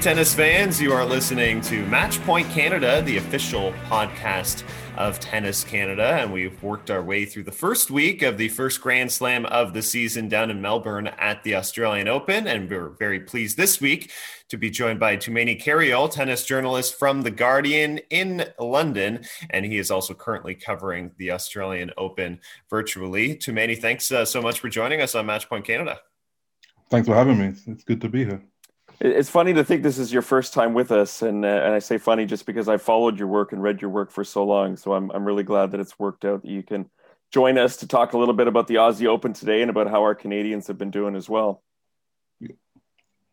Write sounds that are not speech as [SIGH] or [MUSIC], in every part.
Tennis fans, you are listening to Match Point Canada, the official podcast of Tennis Canada. And we've worked our way through the first week of the first Grand Slam of the season down in Melbourne at the Australian Open. And we're very pleased this week to be joined by Tumaini Carayol, tennis journalist from The Guardian in London. And he is also currently covering the Australian Open virtually. Tumaini, thanks uh, so much for joining us on Match Point Canada. Thanks for having me. It's good to be here. It's funny to think this is your first time with us, and uh, and I say funny just because I followed your work and read your work for so long. So I'm I'm really glad that it's worked out that you can join us to talk a little bit about the Aussie Open today and about how our Canadians have been doing as well.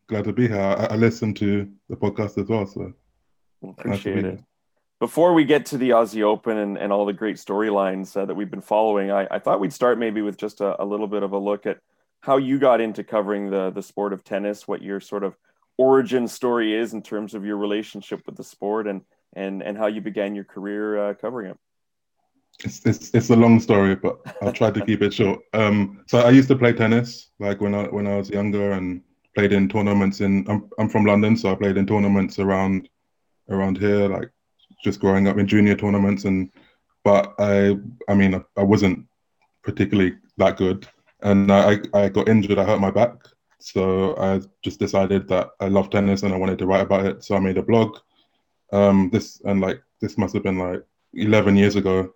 Glad to be here. I, I listened to the podcast as well, so appreciate it. Before we get to the Aussie Open and, and all the great storylines uh, that we've been following, I, I thought we'd start maybe with just a, a little bit of a look at how you got into covering the the sport of tennis, what your sort of origin story is in terms of your relationship with the sport and and and how you began your career uh, covering it. It's, it's it's a long story, but I'll try to keep it short. Um, so I used to play tennis like when I when I was younger and played in tournaments in. I'm I'm from London, so I played in tournaments around around here, like just growing up in junior tournaments and. But I I mean I wasn't particularly that good, and I I got injured. I hurt my back, so I just decided that I love tennis and I wanted to write about it. So I made a blog. Um, this and like this must have been like 11 years ago,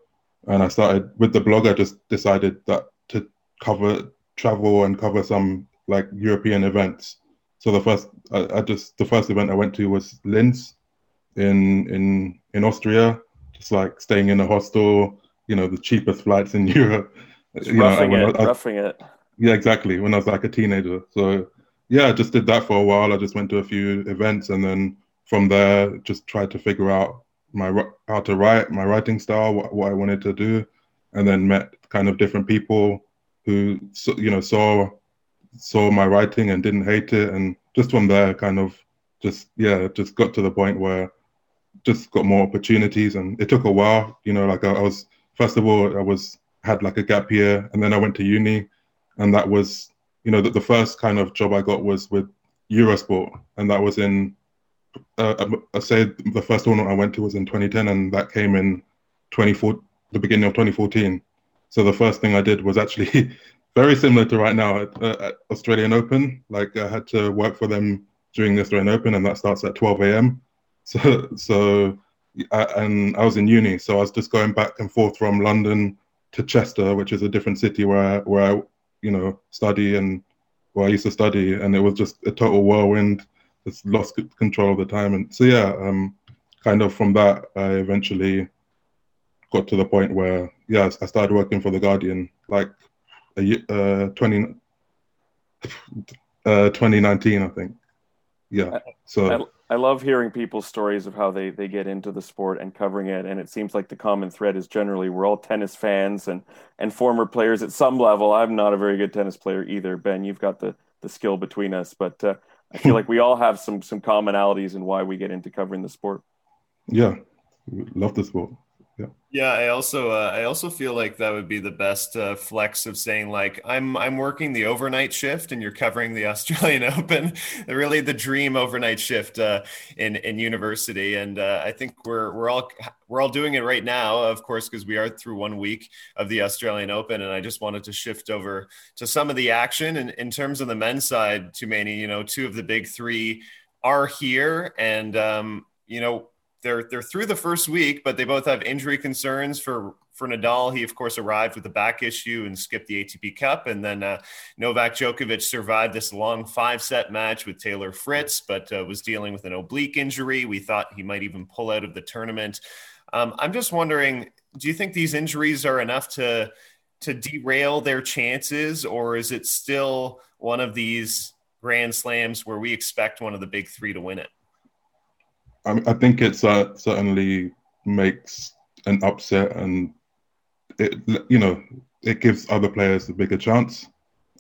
and I started with the blog. I just decided that to cover travel and cover some like European events. So the first, I, I just the first event I went to was Linz, in in in Austria. Just like staying in a hostel, you know, the cheapest flights in [LAUGHS] Europe. you roughing know, it, I, roughing it. Yeah, exactly. When I was like a teenager. So yeah, I just did that for a while. I just went to a few events and then from there just tried to figure out my how to write, my writing style, what, what I wanted to do, and then met kind of different people who you know saw saw my writing and didn't hate it, and just from there, kind of just yeah, just got to the point where just got more opportunities, and it took a while. You know, like I, I was first of all, I was had like a gap year, and then I went to uni, and that was you know that the first kind of job I got was with Eurosport, and that was in uh, um, I said the first tournament I went to was in 2010, and that came in 24 the beginning of 2014. So the first thing I did was actually [LAUGHS] very similar to right now at, uh, at Australian Open. Like I had to work for them during the Australian Open, and that starts at 12 a.m. [LAUGHS] So so I, and I was in uni, so I was just going back and forth from London to Chester, which is a different city where I, where I you know, study and well, I used to study, and it was just a total whirlwind. Just lost control of the time, and so yeah, um, kind of from that, I eventually got to the point where yeah, I started working for the Guardian like a year, uh, 20, uh, 2019, I think. Yeah, so. I love hearing people's stories of how they they get into the sport and covering it. And it seems like the common thread is generally we're all tennis fans and and former players at some level. I'm not a very good tennis player either. Ben, you've got the the skill between us, but uh, I feel like we all have some some commonalities in why we get into covering the sport. Yeah, love the sport. Yeah. I also uh, I also feel like that would be the best uh, flex of saying like I'm I'm working the overnight shift and you're covering the [LAUGHS] Australian Open, really the dream overnight shift uh, in in university, and uh, I think we're we're all we're all doing it right now, of course, because we are through one week of the Australian Open, and I just wanted to shift over to some of the action and in terms of the men's side. too many, you know, two of the big three are here, and um, you know they're they're through the first week, but they both have injury concerns for for Nadal. He of course arrived with a back issue and skipped the ATP Cup, and then uh, Novak Djokovic survived this long five set match with Taylor Fritz, but uh, was dealing with an oblique injury. We thought he might even pull out of the tournament. Um, I'm just wondering, do you think these injuries are enough to to derail their chances, or is it still one of these Grand Slams where we expect one of the big three to win it? I, I think it uh, certainly makes an upset, and it you know it gives other players a bigger chance.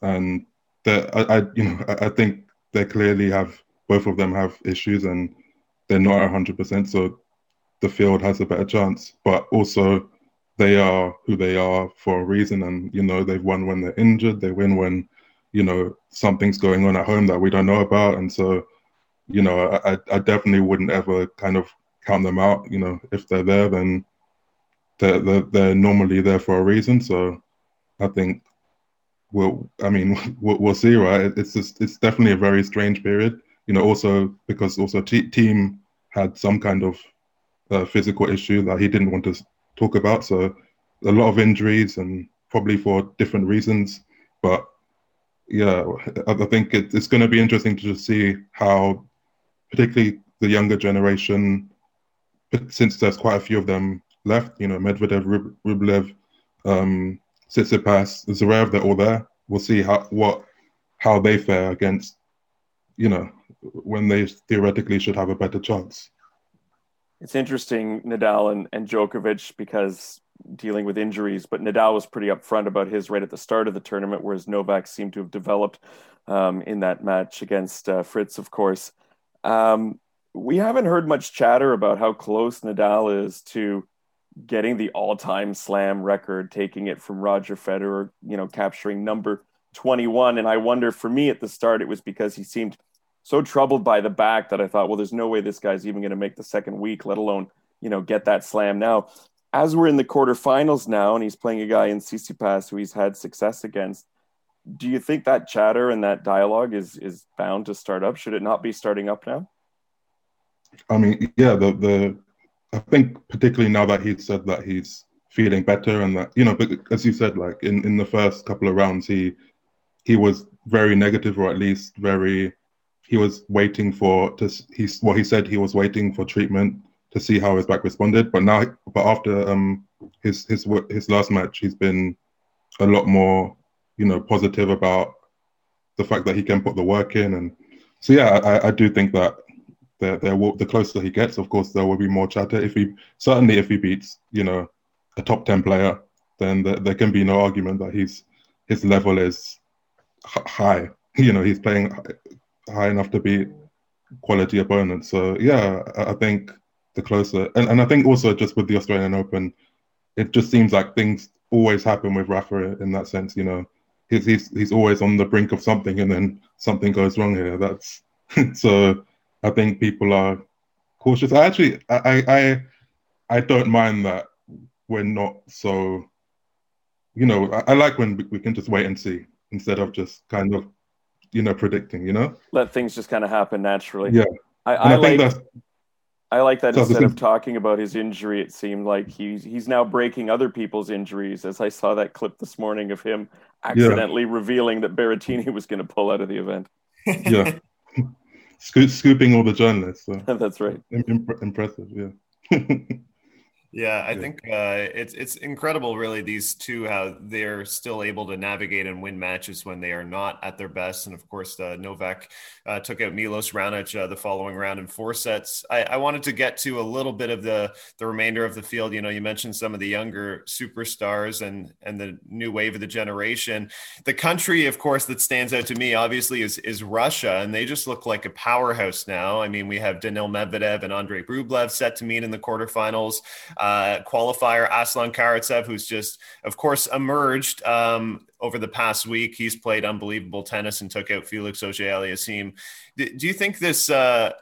And that I, I you know I, I think they clearly have both of them have issues, and they're not hundred percent. So the field has a better chance, but also they are who they are for a reason, and you know they've won when they're injured. They win when you know something's going on at home that we don't know about, and so you know, I, I definitely wouldn't ever kind of count them out. You know, if they're there, then they're, they're, they're normally there for a reason. So I think we'll, I mean, [LAUGHS] we'll, we'll see, right? It's just, it's definitely a very strange period. You know, also because also t- Thiem had some kind of uh, physical issue that he didn't want to talk about. So a lot of injuries and probably for different reasons. But yeah, I think it, it's going to be interesting to just see how, particularly the younger generation, since there's quite a few of them left, you know, Medvedev, Rublev, um, Tsitsipas, Zverev, they're all there. We'll see how what how they fare against, you know, when they theoretically should have a better chance. It's interesting, Nadal and, and Djokovic, because dealing with injuries, but Nadal was pretty upfront about his right at the start of the tournament, whereas Novak seemed to have developed um, in that match against uh, Fritz, of course. Um, we haven't heard much chatter about how close Nadal is to getting the all-time slam record, taking it from Roger Federer, you know, capturing number 21. And I wonder for me at the start, it was because he seemed so troubled by the back that I thought, well, there's no way this guy's even going to make the second week, let alone, you know, get that slam now as we're in the quarterfinals now, and he's playing a guy in Tsitsipas who he's had success against, do you think that chatter and that dialogue is is bound to start up? Should it not be starting up now? I mean, yeah, the the I think particularly now that he's said that he's feeling better and that you know, but as you said, like in in the first couple of rounds, he he was very negative or at least very he was waiting for to he's what he said he was waiting for treatment to see how his back responded. But now, but after um, his his his last match, he's been a lot more, you know, positive about the fact that he can put the work in. And so, yeah, I, I do think that there, there will, the closer he gets, of course, there will be more chatter. If he certainly if he beats, you know, a top ten player, then there, there can be no argument that he's his level is high. [LAUGHS] You know, he's playing high enough to beat quality opponents. So yeah, I think the closer. And, and I think also just with the Australian Open, it just seems like things always happen with Rafa in that sense. You know, he's he's he's always on the brink of something, and then something goes wrong here. That's [LAUGHS] so. I think people are cautious. I actually, I I I don't mind that we're not so. You know, I, I like when we can just wait and see instead of just kind of, you know, predicting. You know, let things just kind of happen naturally. Yeah, I, I, I like, think that's I like that so instead of talking about his injury, it seemed like he's he's now breaking other people's injuries. As I saw that clip this morning of him accidentally yeah. revealing that Berrettini was going to pull out of the event. Yeah, [LAUGHS] scooping all the journalists. So. [LAUGHS] That's right. impressive. Yeah. [LAUGHS] Yeah, I think uh, it's it's incredible, really. These two how they're still able to navigate and win matches when they are not at their best. And of course, uh, Novak uh, took out Milos Raonic uh, the following round in four sets. I, I, wanted to get to a little bit of the the remainder of the field. You know, you mentioned some of the younger superstars and and the new wave of the generation. The country, of course, that stands out to me obviously is is Russia, and they just look like a powerhouse now. I mean, we have Daniil Medvedev and Andrei Rublev set to meet in the quarterfinals uh, qualifier, Aslan Karatsev, who's just, of course, emerged um, over the past week. He's played unbelievable tennis and took out Felix Auger-Aliassime. Do, do you think this uh,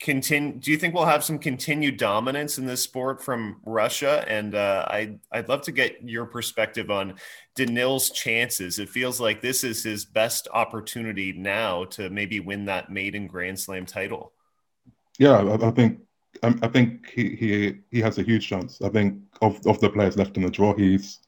continue? Do you think we'll have some continued dominance in this sport from Russia? And uh, I, I'd love to get your perspective on Daniil's chances. It feels like this is his best opportunity now to maybe win that maiden Grand Slam title. Yeah, I, I think Um, I think he, he he has a huge chance. I think of of the players left in the draw, he's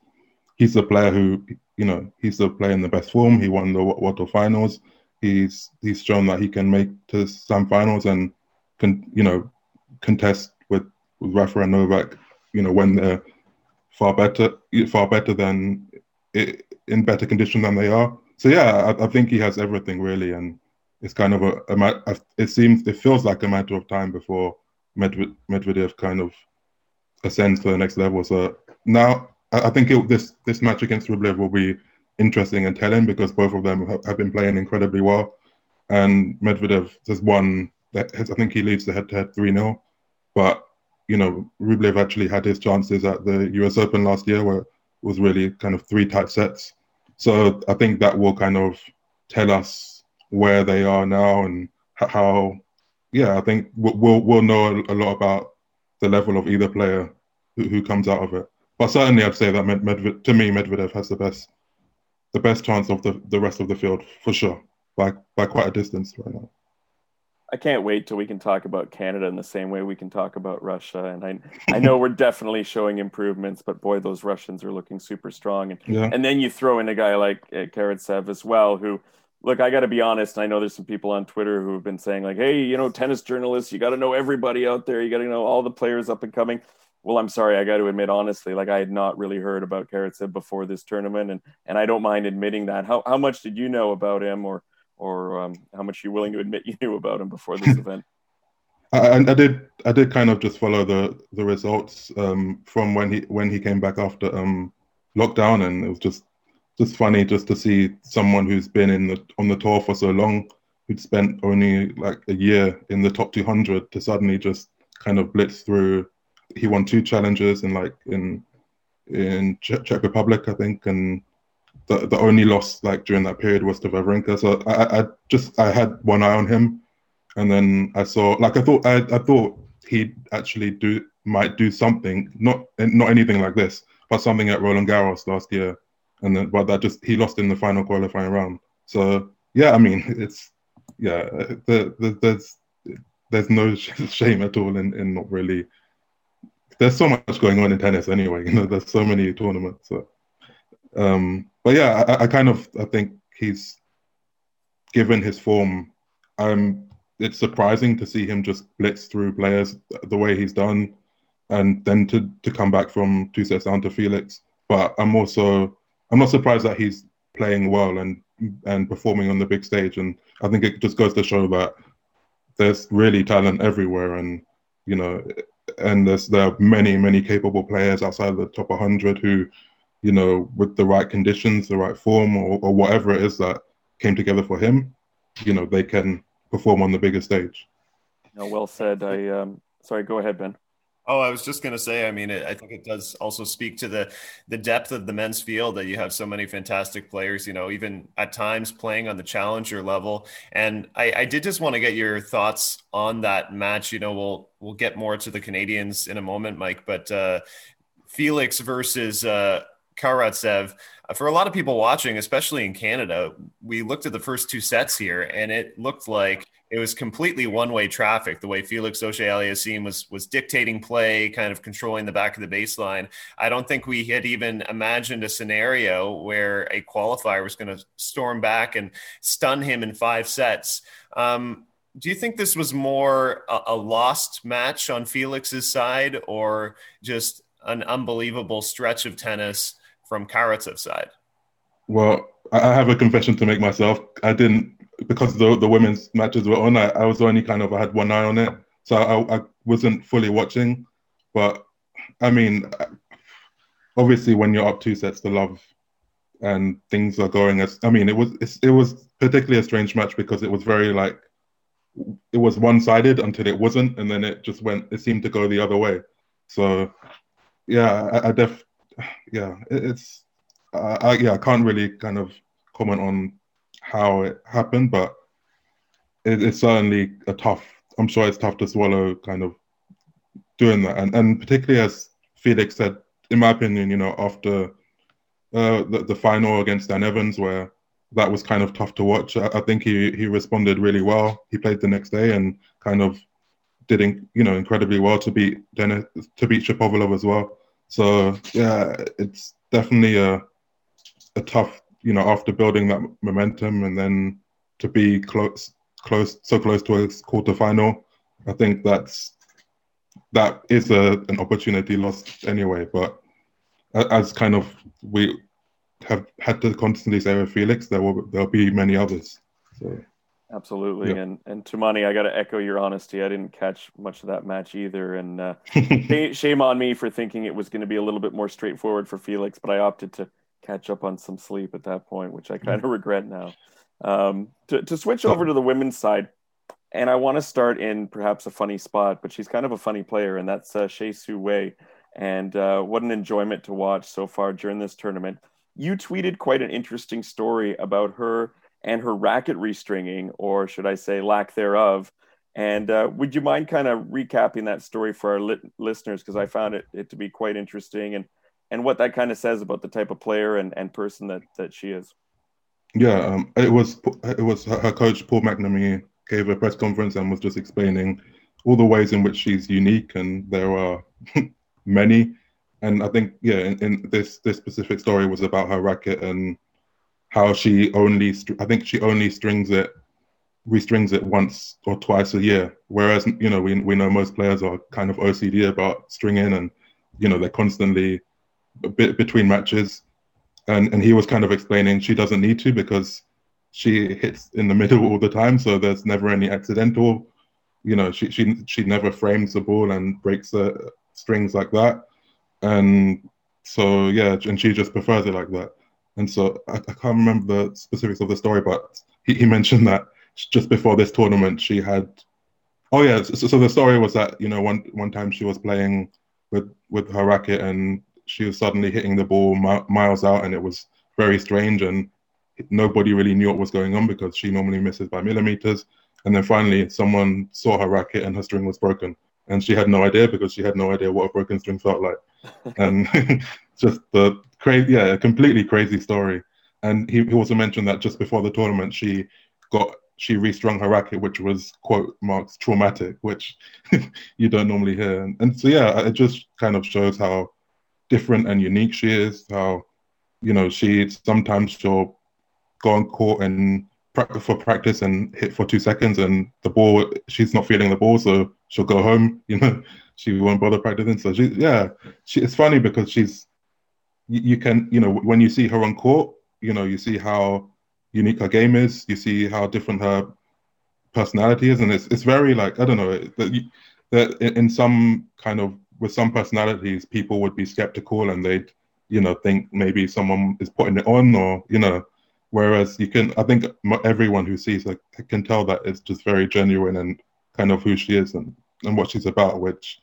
he's the player who you know he's the player in the best form. He won the World Finals. He's he's shown that he can make to some finals and can you know contest with, with Rafa and Novak. You know when they're far better far better than in better condition than they are. So yeah, I, I think he has everything really, and it's kind of a, a it seems it feels like a matter of time before Medvedev kind of ascends to the next level. So now I think it, this this match against Rublev will be interesting and telling because both of them have, have been playing incredibly well, and Medvedev has won. I think he leads the head-to-head three 0 but you know Rublev actually had his chances at the U.S. Open last year where it was really kind of three tight sets. So I think that will kind of tell us where they are now and how yeah, I think we'll we'll know a lot about the level of either player who, who comes out of it. But certainly, I'd say that Medvedev, to me, Medvedev has the best the best chance of the, the rest of the field for sure by by quite a distance right now. I can't wait till we can talk about Canada in the same way we can talk about Russia. And I I know we're [LAUGHS] definitely showing improvements, but boy, those Russians are looking super strong. And yeah. and then you throw in a guy like uh, Karatsev as well, who look, I got to be honest. I know there's some people on Twitter who have been saying like, hey, you know, tennis journalists, you got to know everybody out there. You got to know all the players up and coming. Well, I'm sorry, I got to admit honestly, like I had not really heard about Karatsev before this tournament, and and I don't mind admitting that. How how much did you know about him, or or um, how much are you willing to admit you knew about him before this [LAUGHS] event? I, I, did I did kind of just follow the the results um, from when he when he came back after um, lockdown, and it was just just funny just to see someone who's been in the on the tour for so long, who'd spent only like a year in the top 200, to suddenly just kind of blitz through. He won two challenges in like in in Czech, Republic, I think, and the, the only loss like during that period was to Wawrinka. So I, I just I had one eye on him, and then I saw like I thought I, I thought he'd actually do might do something, not not anything like this, but something at Roland Garros last year, and then but that just he lost in the final qualifying round. So yeah, I mean [LAUGHS] it's yeah the, the, there's there's no [LAUGHS] shame at all in, in not really. There's so much going on in tennis anyway. [LAUGHS] You know, there's so many tournaments. So. Um, but yeah, I, I, kind of I think he's given his form. Um, it's surprising to see him just blitz through players the way he's done, and then to to come back from two sets down to Felix. But I'm also I'm not surprised that he's playing well and and performing on the big stage. And I think it just goes to show that there's really talent everywhere, and you know, and there's there are many many capable players outside of the top 100 who you know, with the right conditions, the right form, or, or whatever it is that came together for him, you know, they can perform on the bigger stage. No, well said. I um, sorry. Go ahead, Ben. Oh, I was just going to say. I mean, it, I think it does also speak to the the depth of the men's field that you have so many fantastic players. You know, even at times playing on the challenger level. And I, I did just want to get your thoughts on that match. You know, we'll we'll get more to the Canadians in a moment, Mike. But uh, Felix versus uh, Karatsev. Uh, for a lot of people watching, especially in Canada, we looked at the first two sets here, and it looked like it was completely one-way traffic. The way Felix Auger-Aliassime was was dictating play, kind of controlling the back of the baseline. I don't think we had even imagined a scenario where a qualifier was going to storm back and stun him in five sets. Um, do you think this was more a, a lost match on Felix's side, or just an unbelievable stretch of tennis? from Karatsev's side? Well, I have a confession to make myself. I didn't because the the women's matches were on. I, I was only kind of I had one eye on it, so I, I wasn't fully watching. But I mean, obviously, when you're up two sets to love, and things are going as I mean, it was it was particularly a strange match because it was very like it was one sided until it wasn't, and then it just went. It seemed to go the other way. So yeah, I, I def yeah, it, it's uh, I, yeah, I can't really kind of comment on how it happened, but it, it's certainly a tough. I'm sure it's tough to swallow, kind of doing that, and and particularly as Felix said, in my opinion, you know, after uh, the, the final against Dan Evans, where that was kind of tough to watch. I, I, think he he responded really well. He played the next day and kind of did in, you know incredibly well to beat Denis to beat Shapovalov as well. So yeah, it's definitely a a tough, you know, after building that momentum and then to be close, close, so close to a quarterfinal. I think that's that is a an opportunity lost anyway. But as kind of we have had to constantly say with Felix, there will there'll be many others. So. Absolutely, and and Toumani, I got to echo your honesty. I didn't catch much of that match either, and uh, [LAUGHS] shame on me for thinking it was going to be a little bit more straightforward for Felix. But I opted to catch up on some sleep at that point, which I kind of regret now. Um, to to switch over to the women's side, and I want to start in perhaps a funny spot, but she's kind of a funny player, and that's uh, Hsieh Su Wei. And uh, what an enjoyment to watch so far during this tournament. You tweeted quite an interesting story about her and her racket restringing, or should I say lack thereof, And uh, would you mind kind of recapping that story for our li- listeners? Because I found it, it to be quite interesting and, and what that kind of says about the type of player and, and person that, that she is. Yeah, um, it was it was her coach Paul McNamee gave a press conference and was just explaining all the ways in which she's unique, and there are [LAUGHS] many. And I think yeah, in, in, this this specific story was about her racket and how she only I think she only strings it restrings it once or twice a year. Whereas, you know, we, we know most players are kind of OCD about stringing and, you know, they're constantly a bit between matches. And, and he was kind of explaining she doesn't need to because she hits in the [LAUGHS] middle all the time. So there's never any accidental, you know, she, she, she never frames the ball and breaks the strings like that. And so, yeah, and she just prefers it like that. And so I, I can't remember the specifics of the story, but he, he mentioned that just before this tournament, she had. Oh yeah, so, so the story was that you know one one time she was playing with with her racket and she was suddenly hitting the ball mi- miles out, and it was very strange, and nobody really knew what was going on because she normally misses by millimeters. And then finally, someone saw her racket and her string was broken, and she had no idea because she had no idea what a broken string felt like. [LAUGHS] and [LAUGHS] just the crazy, yeah, a completely crazy story. And he, he also mentioned that just before the tournament, she got she restrung her racket, which was quote marks traumatic, which [LAUGHS] you don't normally hear. And, and, so yeah, it just kind of shows how different and unique she is. How you know she sometimes she'll go on court and practice for practice and hit for two seconds, and the ball she's not feeling the ball, so she'll go home. [LAUGHS] You know, she won't bother practicing. So she yeah, she, it's funny because she's you, you can you know when you see her on court, you know you see how unique her game is. You see how different her personality is, and it's it's very like I don't know that that in some kind of with some personalities, people would be skeptical and they'd you know think maybe someone is putting it on or you know. Whereas you can, I think everyone who sees her can tell that it's just very genuine and kind of who she is and, and what she's about, which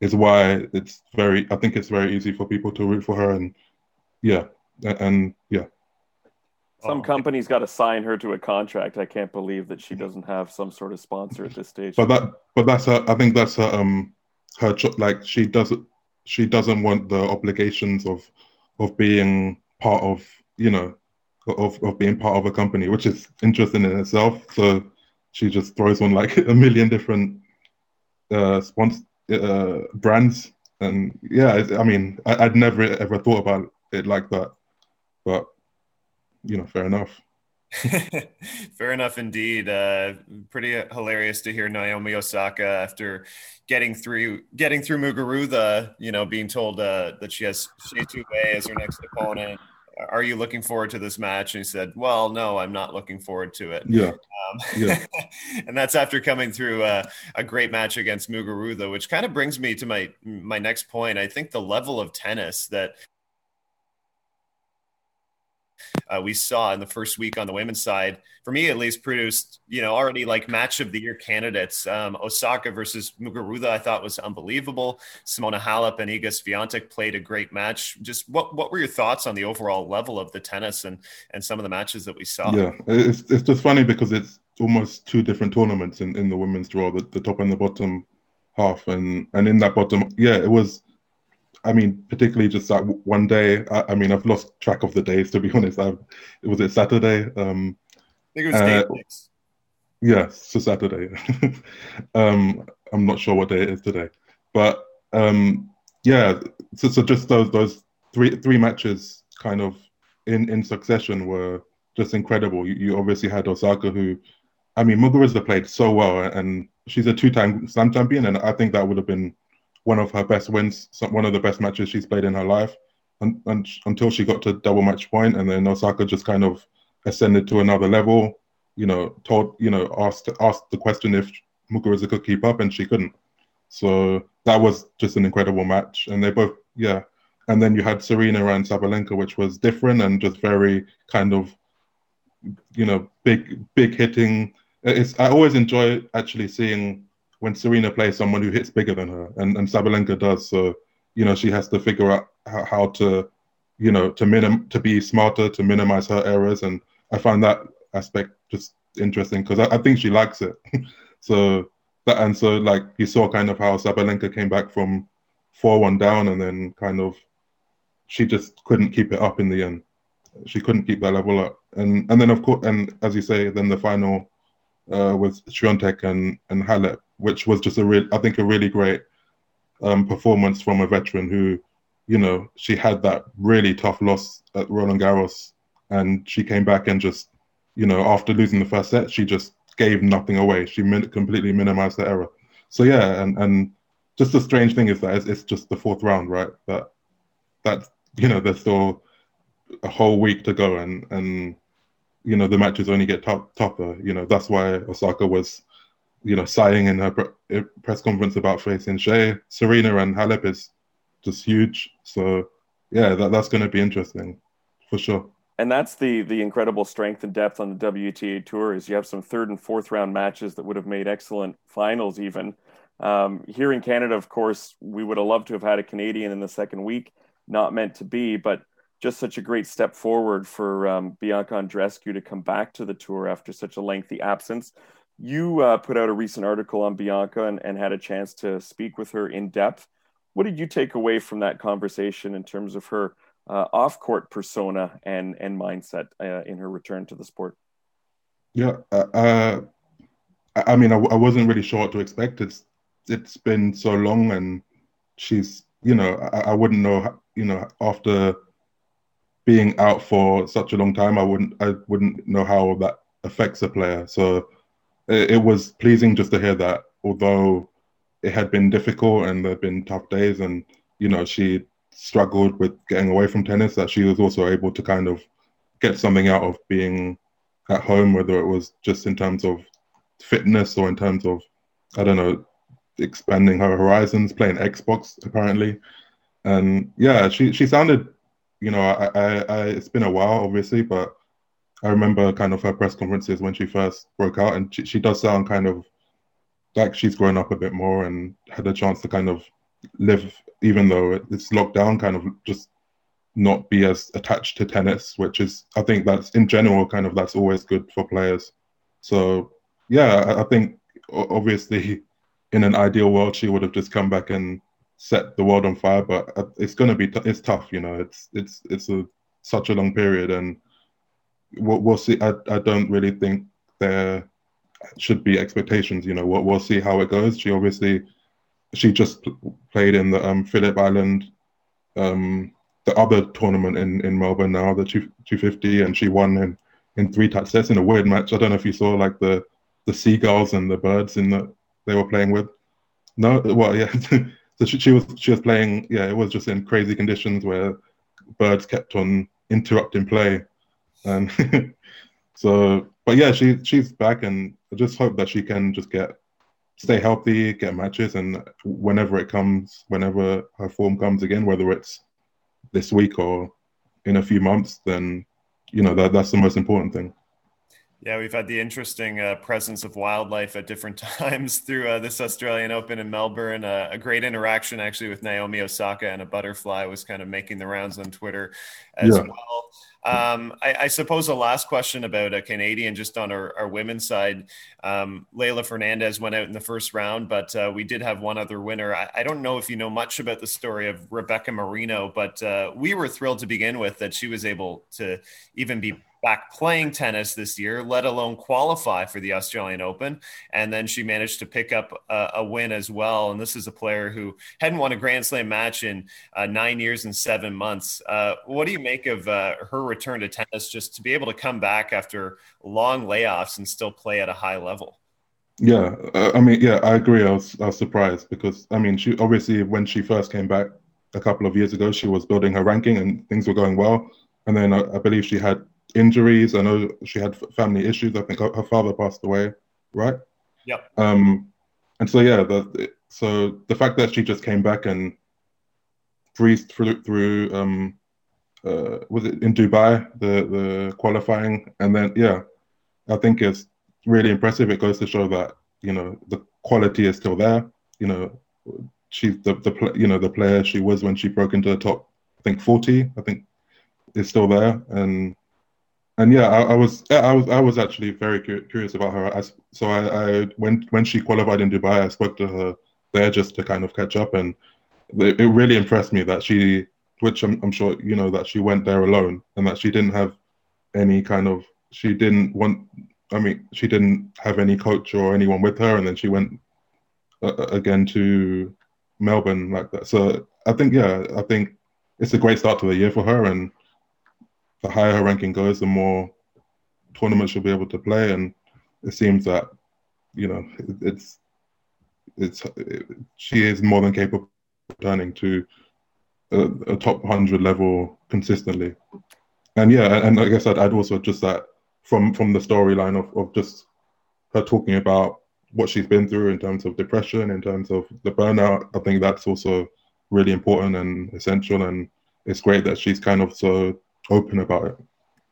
is why it's very, I think it's very easy for people to root for her. And yeah, and yeah. Some oh. company's got to sign her to a contract. I can't believe that she doesn't have some sort of sponsor at this stage. But that, but that's her. I think that's her. Um, her like she doesn't. She doesn't want the obligations of, of being part of you know, of of being part of a company, which is interesting in itself. So she just throws on like [LAUGHS] a million different uh sponsor uh, brands, and yeah, I mean, I, I'd never ever thought about it like that, but you know, fair enough. [LAUGHS] Fair enough, indeed. Uh, pretty hilarious to hear Naomi Osaka after getting through getting through Muguruza. You know, being told uh, that she has Hsieh as her next opponent. Are you looking forward to this match? And he said, "Well, no, I'm not looking forward to it." Yeah, um, yeah. [LAUGHS] and that's after coming through uh, a great match against Muguruza, which kind of brings me to my my next point. I think the level of tennis that uh, we saw in the first week on the women's side, for me at least, produced you know already like match of the year candidates. Um, Osaka versus Muguruza, I thought was unbelievable. Simona Halep and Iga Swiatek played a great match. Just what what were your thoughts on the overall level of the tennis and and some of the matches that we saw? Yeah, it's it's just funny because it's almost two different tournaments in, in the women's draw, the, the top and the bottom half, and and in that bottom, yeah, it was I mean, particularly just that one day. I, I, mean, I've lost track of the days to be [LAUGHS] honest. I, was it Saturday? Um, I think it was uh, six. Yeah, so Saturday. [LAUGHS] um, I'm not sure what day it is today, but um, yeah. So, so just those those three three matches kind of in in succession were just incredible. You, you obviously had Osaka, who, I mean, Muguruza played so well, and she's a two-time slam champion, and I think that would have been one of her best wins, one of the best matches she's played in her life, and, and until she got to double match point, and then Osaka just kind of ascended to another level. You know, told you know asked asked the question if Muguruza could keep up, and she couldn't. So that was just an incredible match, and they both yeah. And then you had Serena and Sabalenka, which was different and just very kind of, you know, big big hitting. It's I always enjoy actually seeing when Serena plays someone who hits bigger than her, and, and Sabalenka does. So, you know, she has to figure out how, how to, you know, to minim to be smarter, to minimize her errors. And I find that aspect just interesting because I, I, think she likes it. [LAUGHS] so that and so like you saw kind of how Sabalenka came back from four one down and then kind of she just couldn't keep it up in the end. She couldn't keep that level up, and and then of course, and as you say, then the final uh, with Swiatek and and Halep, which was just a real, I think, a really great um, performance from a veteran who, you know, she had that really tough loss at Roland Garros, and she came back and just, you know, after losing the first set, she just gave nothing away. She min- completely minimized the error. So yeah, and and just the strange thing is that it's, it's just the fourth round, right? That that you know there's still a whole week to go, and and you know the matches only get t- tougher. You know that's why Osaka was, you know, sighing in her pre- press conference about facing Hsieh, Serena, and Halep is just huge. So yeah, that, that's going to be interesting for sure. And that's the the incredible strength and depth on the WTA tour is you have some third and fourth round matches that would have made excellent finals even. Um, here in Canada, of course, we would have loved to have had a Canadian in the second week, not meant to be, but just such a great step forward for um, Bianca Andreescu to come back to the tour after such a lengthy absence. You uh, put out a recent article on Bianca and, and, had a chance to speak with her in depth. What did you take away from that conversation in terms of her uh, off-court persona and and mindset uh, in her return to the sport? Yeah, uh, uh, I mean, I, I, wasn't really sure what to expect. It's it's been so long, and she's you know I, I wouldn't know you know after being out for such a long time, I wouldn't I wouldn't know how that affects a player. So it, it was pleasing just to hear that, although it had been difficult and there had been tough days, and you know she struggled with getting away from tennis, that she was also able to kind of get something out of being at home, whether it was just in terms of fitness or in terms of I don't know expanding her horizons, playing Xbox apparently, and yeah, she she sounded you know, I, I, I, it's been a while, obviously, but I remember kind of her press conferences when she first broke out, and she, she does sound kind of like she's grown up a bit more and had a chance to kind of live, even though it's locked down, kind of just not be as attached to tennis, which is, I think that's in general, kind of that's always good for players. So, yeah, I, I think obviously in an ideal world, she would have just come back and set the world on fire, but uh, it's going to be it's tough. You know, it's it's it's a such a long period, and we'll, we'll see. I, I don't really think there should be expectations. You know, we'll, we'll see how it goes. She obviously she just played in the um, Phillip Island, um, the other tournament in, in Melbourne now, the two two fifty, and she won in in three touch sets in a weird match. I don't know if you saw like the the seagulls and the birds in the they were playing with. No, well, yeah. [LAUGHS] so she, she was she was playing. Yeah, it was just in crazy conditions where birds kept on interrupting play, um, and [LAUGHS] so. But yeah, she she's back, and I just hope that she can just get stay healthy, get matches, and whenever it comes, whenever her form comes again, whether it's this week or in a few months, then you know that that's the most important thing. Yeah, we've had the interesting uh, presence of wildlife at different [LAUGHS] times through uh, this Australian Open in Melbourne. Uh, a great interaction actually with Naomi Osaka and a butterfly was kind of making the rounds on Twitter as yeah. well. Um, I, I, suppose the last question about a Canadian, just on our, our women's side, um, Leylah Fernandez went out in the first round, but uh, we did have one other winner. I, I, don't know if you know much about the story of Rebecca Marino, but uh, we were thrilled to begin with that she was able to even be back playing tennis this year, let alone qualify for the Australian Open. And then she managed to pick up a, a win as well. And this is a player who hadn't won a Grand Slam match in uh, nine years and seven months. Uh, what do you make of uh, her return to tennis just to be able to come back after long layoffs and still play at a high level? Yeah, uh, I mean, yeah, I agree. I was, I was surprised because, I mean, she obviously, when she first came back a couple of years ago, she was building her ranking and things were going well. And then I, I believe she had injuries. I know she had family issues. I think her father passed away, right? Yeah. Um, and so yeah, the, so the fact that she just came back and breezed through through um, uh, was it in Dubai the the qualifying, and then yeah, I think it's really impressive. It goes to show that you know the quality is still there. You know, she's the the you know the player she was when she broke into the top. I think forty. I think is still there, and and yeah, I, I, was I was I was actually very curious about her. So I, I when when she qualified in Dubai, I spoke to her there just to kind of catch up, and it, it really impressed me that she, which I'm, I'm sure you know, that she went there alone and that she didn't have any kind of she didn't want. I mean, she didn't have any coach or anyone with her, and then she went uh, uh again to Melbourne like that. So I think yeah, I think it's a great start to the year for her, and the higher her ranking goes, the more tournaments she'll be able to play. And it seems that you know it's it's it, she is more than capable of turning to a, a, top 100 level consistently. And yeah, and I guess I'd, I'd also just that from from the storyline of, of just her talking about what she's been through in terms of depression, in terms of the burnout. I think that's also really important and essential. And it's great that she's kind of so open about it.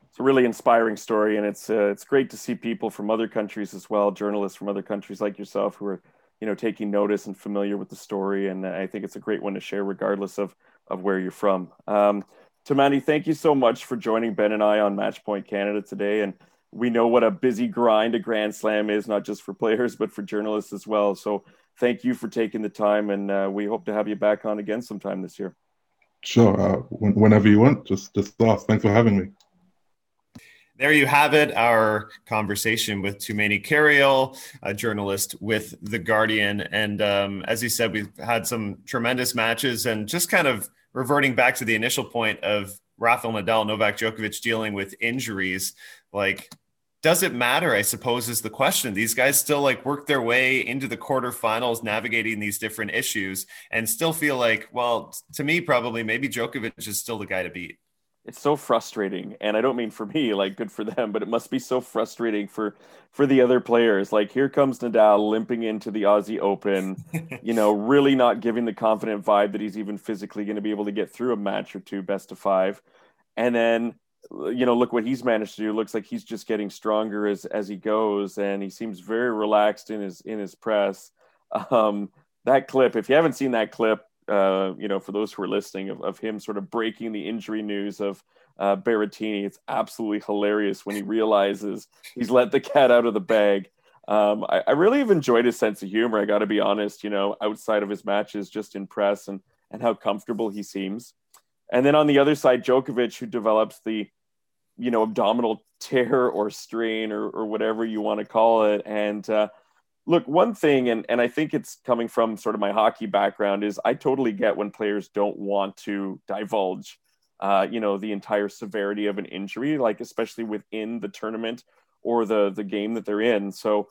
It's a really inspiring story, and it's uh, it's great to see people from other countries as well, journalists from other countries like yourself, who are you know taking notice and familiar with the story. And I think it's a great one to share, regardless of of where you're from. Um, Toumani, thank you so much for joining Ben and I on Matchpoint Canada today. And we know what a busy grind a Grand Slam is, not just for players, but for journalists as well. So thank you for taking the time, and uh, we hope to have you back on again sometime this year. Sure. Uh, whenever you want, just just ask. Thanks for having me. There you have it, our conversation with Toumani Carayol, a journalist with The Guardian. And um, as he said, we've had some tremendous matches and just kind of reverting back to the initial point of Rafael Nadal, Novak Djokovic dealing with injuries. Like does it matter i suppose is the question. These guys still like work their way into the quarterfinals navigating these different issues and still feel like well to me probably maybe Djokovic is still the guy to beat. It's so frustrating and i don't mean for me like good for them but it must be so frustrating for for the other players. Like here comes nadal limping into the aussie open [LAUGHS] you know really not giving the confident vibe that he's even physically going to be able to get through a match or two best of five. And then you know, look what he's managed to do. It looks like he's just getting stronger as as he goes, and he seems very relaxed in his in his press. Um, that clip, if you haven't seen that clip, uh, you know, for those who are listening, of, of him sort of breaking the injury news of uh, Berrettini, it's absolutely hilarious when he realizes he's let the cat out of the bag. Um, I, I, really have enjoyed his sense of humor. I got to be honest, you know, outside of his matches, just in press and and how comfortable he seems. And then on the other side, Djokovic, who develops the, you know, abdominal [LAUGHS] tear or strain or, or whatever you want to call it. And uh, look, one thing, and, and I think it's coming from sort of my hockey background, is I totally get when players don't want to divulge, uh, you know, the entire severity of an injury, like especially within the tournament or the the game that they're in. So,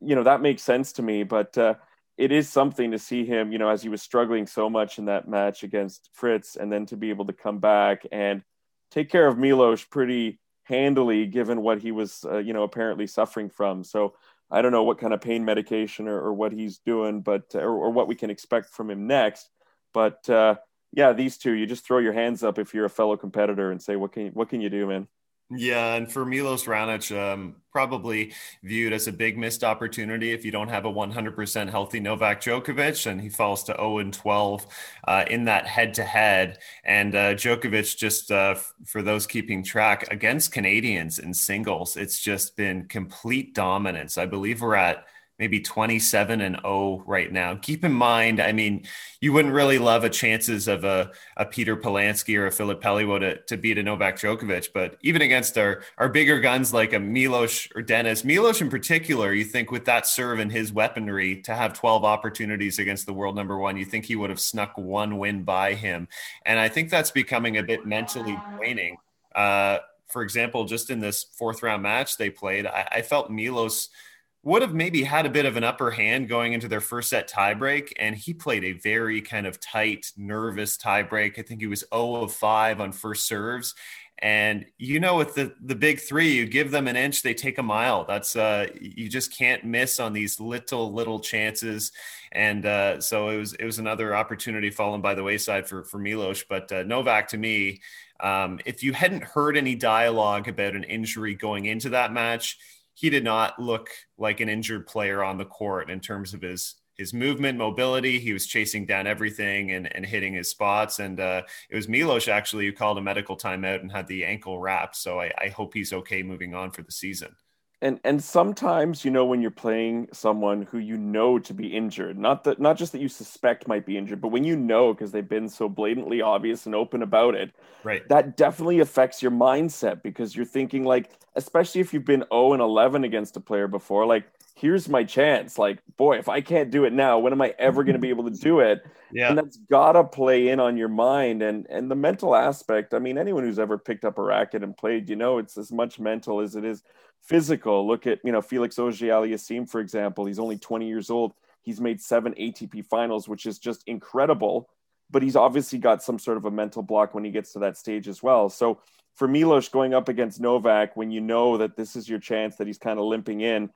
you know, that makes sense to me. But uh, it is something to see him, you know, as he was struggling so much in that match against Fritz, and then to be able to come back and take care of Milos pretty handily, given what he was, uh, you know, apparently suffering from. So I don't know what kind of pain medication or, or what he's doing, but or, or, what we can expect from him next. But uh, yeah, these two, you just throw your hands up if you're a fellow competitor and say, "What can what can you do, man?" Yeah, and for Milos Raonic, um, probably viewed as a big missed opportunity if you don't have a 100% healthy Novak Djokovic, and he falls to 0 and 12 uh, in that head-to-head. And uh, Djokovic, just uh, for those keeping track, against Canadians in singles, it's just been complete dominance. I believe we're at maybe 27 and 0 right now. Keep in mind, I mean, you wouldn't really love a chances of a, a Peter Polansky or a Filip Peliwo to, to beat a Novak Djokovic, but even against our, our bigger guns like a Milos or Denis, Milos in particular, you think with that serve and his weaponry to have 12 opportunities against the world number one, you think he would have snuck one win by him. And I think that's becoming a bit mentally draining. Uh, for example, just in this fourth round match they played, I, I felt Milos – would have maybe had a bit of an upper hand going into their first set tiebreak. And he played a very kind of tight, nervous tiebreak. I think he was 0 of 5 on first serves. And you know, with the the big three, you give them an inch, they take a mile. That's uh, you just can't miss on these little little chances. And uh, so it was it was another opportunity fallen by the wayside for for Milos. But uh, Novak to me, um, if you hadn't heard any dialogue about an injury going into that match, he did not look like an injured player on the court in terms of his his movement, mobility. He was chasing down everything and, and hitting his spots. And uh, it was Milos actually who called a medical timeout and had the ankle wrapped. So I, I hope he's okay moving on for the season and and sometimes you know when you're playing someone who you know to be injured not that not just that you suspect might be injured but when you know because they've been so blatantly obvious and open about it right. that definitely affects your mindset because you're thinking like especially if you've been 0 and 11 against a player before like here's my chance like boy if i can't do it now when am i ever going to be able to do it yeah and that's gotta play in on your mind and and the mental aspect i mean anyone who's ever picked up a racket and played you know it's as much mental as it is physical. Look at, you know, Felix Auger-Aliassime, for example. He's only 20 years old. He's made seven ATP finals, which is just incredible. But he's obviously got some sort of a mental block when he gets to that stage as well. So for Milos going up against Novak, when you know that this is your chance, that he's kind of limping in,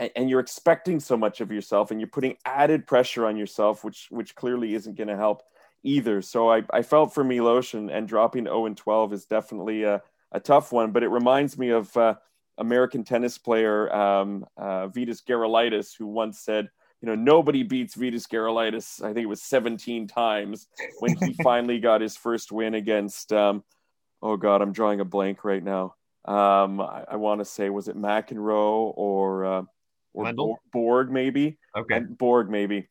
and, and you're expecting so much of yourself, and you're putting added pressure on yourself, which which clearly isn't going to help either. So I, I felt for Milos, and, and dropping 0 and 12 is definitely a, a tough one. But it reminds me of uh, American tennis player um, uh, Vitas Gerulaitis, who once said, you know, nobody beats Vitas Gerulaitis. I think it was 17 times when he [LAUGHS] finally got his first win against. Um, oh God, I'm drawing a blank right now. Um, I, I want to say, was it McEnroe or uh, or Borg maybe? Okay, and Borg maybe.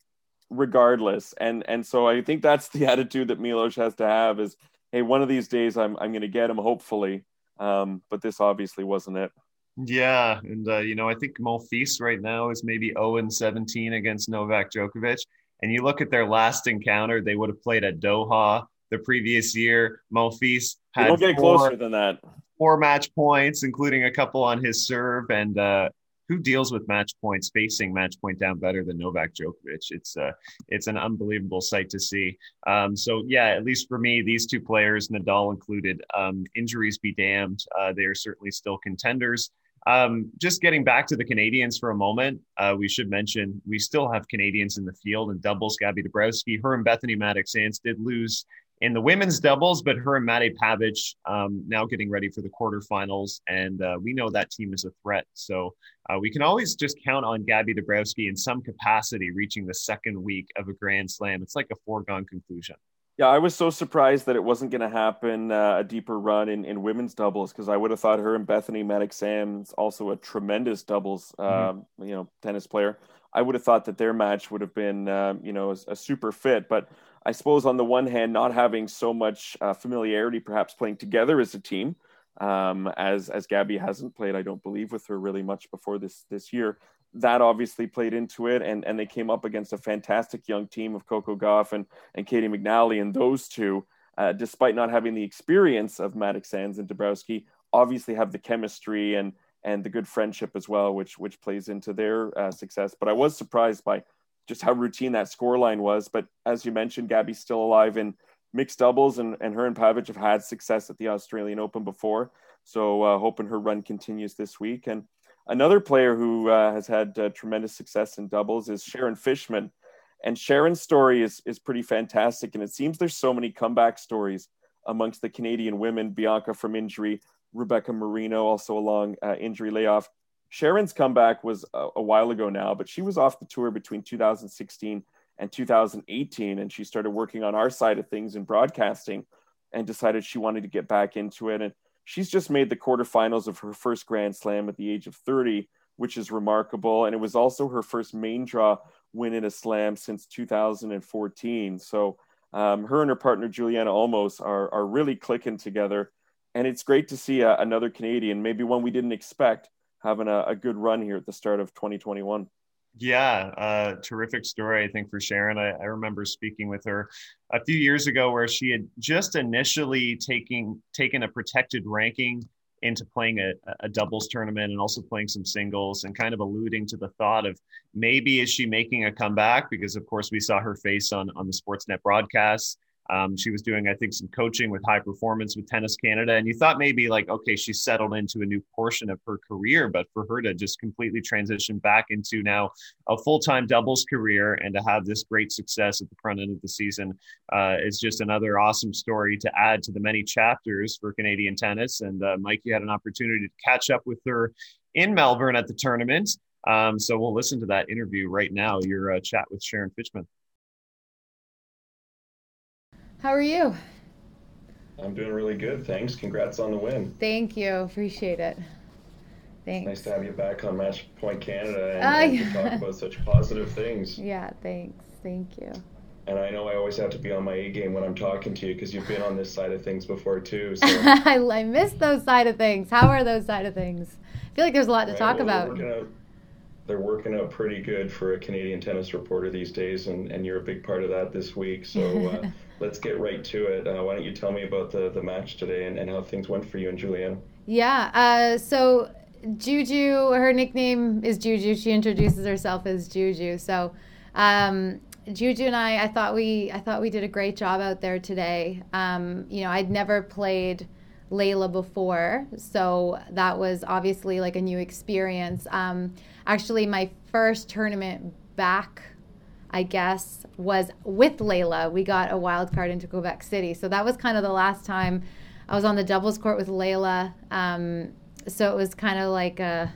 Regardless, and and so I think that's the [LAUGHS] attitude that Milos has to have is, hey, one of these days I'm I'm going to get him, hopefully. Um, but this obviously wasn't it. Yeah, and uh, you know, I think Monfils right now is maybe 0 and 17 against Novak Djokovic. And you look at their last encounter, they would have played at Doha the previous year. Monfils had don't get four, closer than that. Four match points, including a couple on his serve, and uh, who deals with match points facing match point down better than Novak Djokovic? It's uh, it's an unbelievable sight to see. Um, so yeah, at least for me, these two players, Nadal included, um, injuries be damned, uh, they are certainly still contenders. Um, just getting back to the Canadians for a moment, uh, we should mention we still have Canadians in the field and doubles. Gabby Dabrowski, her and Bethany Mattek-Sands did lose in the women's doubles, but her and Mate Pavic um, now getting ready for the quarterfinals, and uh, we know that team is a threat. So uh, we can always just count on Gabby Dabrowski in some capacity reaching the second week of a Grand Slam. It's like a foregone conclusion. Yeah, I was so surprised that it wasn't going to happen uh, a deeper run in, in women's doubles because I would have thought her and Bethany Mattek-Sands, also a tremendous doubles, mm-hmm. um, you know, tennis player. I would have thought that their match would have been, um, you know, a, a, super fit. But I suppose on the one hand, not having so much uh, familiarity, perhaps playing together as a team, um, as as Gabby hasn't played, I don't believe with her really much before this this year that obviously played into it. And, and they came up against a fantastic young team of Coco Gauff and, and Caty McNally. And those two, uh, despite not having the experience of Mattek-Sands and Dabrowski, obviously have the chemistry and, and the good friendship as well, which, which plays into their uh, success. But I was surprised by just how routine that scoreline was. But as you mentioned, Gabby's still alive in mixed doubles, and, and her and Pavic have had success at the Australian Open before. So uh, hoping her run continues this week. And Another player who uh, has had uh, tremendous success in doubles is Sharon Fichman. And Sharon's story is, is pretty fantastic. And it seems there's so many comeback stories amongst the Canadian women Bianca from injury, Rebecca Marino also a long uh, injury layoff. Sharon's comeback was a, a, while ago now, but she was off the tour between 2016 and 2018. And she started working on our side of things in broadcasting and decided she wanted to get back into it. And she's just made the quarterfinals of her first Grand Slam at the age of 30, which is remarkable. And it was also her first main draw win in a slam since 2014. So um, her and her partner Giuliana Olmos are, are really clicking together. And it's great to see a, another Canadian, maybe one we didn't expect, having a, a good run here at the start of 2021. Yeah, uh, terrific story, I think, for Sharon. I, I, remember speaking with her a few years ago where she had just initially taking taken a protected ranking into playing a, a doubles tournament and also playing some singles and kind of alluding to the thought of maybe is she making a comeback because of course we saw her face on on the sportsnet broadcasts um, she was doing, I think, some coaching with high performance with Tennis Canada. And you thought maybe like, okay, she settled into a new portion of her career. But for her to just completely transition back into now a full time doubles career and to have this great success at the front end of the season uh, is just another awesome story to add to the many chapters for Canadian tennis. And uh, Mike, you had an opportunity to catch up with her in Melbourne at the tournament. Um, so we'll listen to that interview right now. Your uh, chat with Sharon Fichman. How are you? I'm doing really good, thanks. Congrats on the win. Thank you. Appreciate it. Thanks. Nice to have you back on Match Point Canada and, uh, to talk about such positive things. [LAUGHS] Yeah, thanks. Thank you. And I know I always have to be on my A game when I'm talking to you because you've been on this side of things before too. So. I, [LAUGHS] I miss those side of things. How are those side of things? I feel like there's a lot to right, talk well, about. They're working, out, they're working out pretty good for a Canadian tennis reporter these days, and, and you're a big part of that this week. So uh, [LAUGHS] let's get right to it. Uh, why don't you tell me about the, the match today and, and how things went for you and Giuliana? Yeah. Uh, so Juju, her nickname is Juju. She introduces herself as Juju. So um, Juju and I, I thought we, I thought we did a great job out there today. Um, you know, I'd never played Leylah before, so that was obviously like a new experience. Um, actually, my first tournament back, I guess, was with Leylah. We got a wild card into Quebec City, so that was kind of the last time I was on the doubles court with Leylah. Um, so it was kind of like a,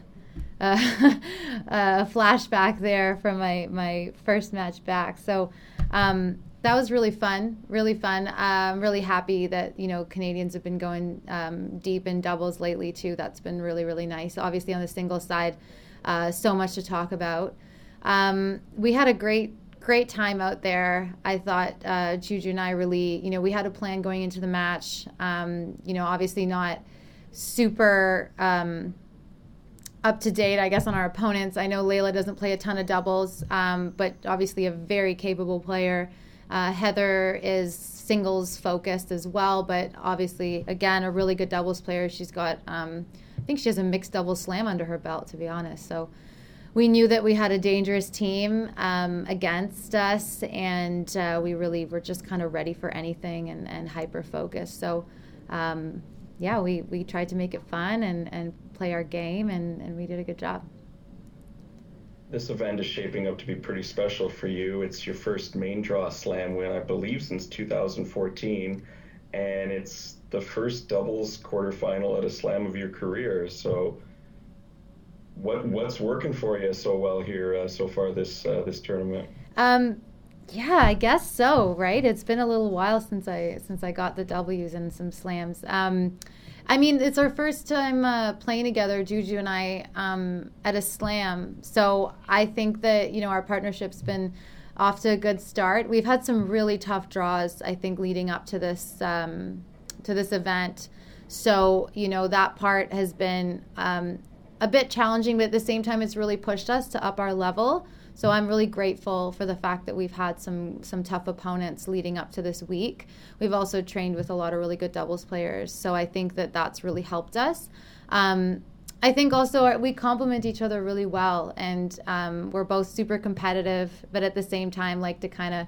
a, [LAUGHS] a, flashback there from my, my first match back. So um, that was really fun, really fun. Uh, I'm really happy that you know Canadians have been going um, deep in doubles lately too. That's been really really nice. Obviously on the singles side, uh, so much to talk about. Um, we had a great great time out there. I thought uh, Juju and I really, you know, we had a plan going into the match. Um, you know, obviously not super um, up to date, I guess, on our opponents. I know Leylah doesn't play a ton of doubles, um, but obviously a very capable player. Uh, Heather is singles focused as well, but obviously, again, a really good doubles player. She's got, um, think she has a mixed double slam under her belt, to be honest. So we knew that we had a dangerous team um, against us, and uh, we really were just kind of ready for anything and, and hyper focused. So, um, yeah, we, we tried to make it fun and, and play our game, and, and we did a good job. This event is shaping up to be pretty special for you. It's your first main draw slam win, I believe, since 2014, and it's the first doubles quarterfinal at a slam of your career. So, what what's working for you so well here uh, so far this uh, this tournament? Um, yeah, I guess so. Right? It's been a little while since I since I got the W's and some slams. Um, I mean, it's our first time uh, playing together, Juju and I, um, at a slam. So I think that you know our partnership's been off to a good start. We've had some really tough draws, I think, leading up to this um, to this event. So you know that part has been um, a bit challenging, but at the same time, it's really pushed us to up our level. So I'm really grateful for the fact that we've had some some tough opponents leading up to this week. We've also trained with a lot of really good doubles players, so I think that that's really helped us. Um, I think also we complement each other really well, and um, we're both super competitive, but at the same time like to kind of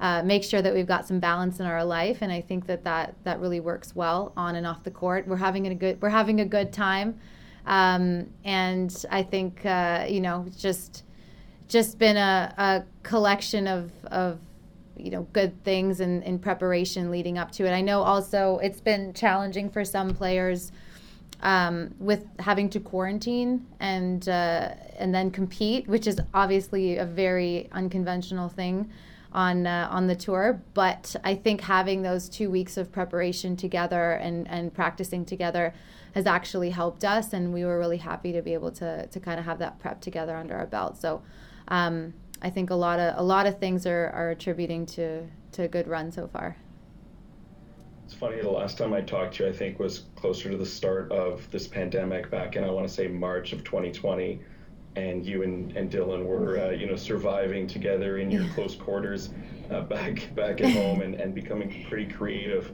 uh, make sure that we've got some balance in our life. And I think that that that really works well on and off the court. We're having a good we're having a good time, um, and I think uh, you know just just been a, a collection of, of you know good things in, in preparation leading up to it. I know also it's been challenging for some players um, with having to quarantine and uh, and then compete, which is obviously a very unconventional thing on uh, on the tour. But I think having those two weeks of preparation together and and practicing together has actually helped us, and we were really happy to be able to to kind of have that prep together under our belt. So um, I think a lot of a lot of things are, are attributing to to a good run so far. It's funny. The last time I talked to you, I think, was closer to the start of this pandemic back in I want to say March of 2020, and you and, and Dylan were uh, you know surviving together in your close quarters uh, back back at home and, and becoming pretty creative.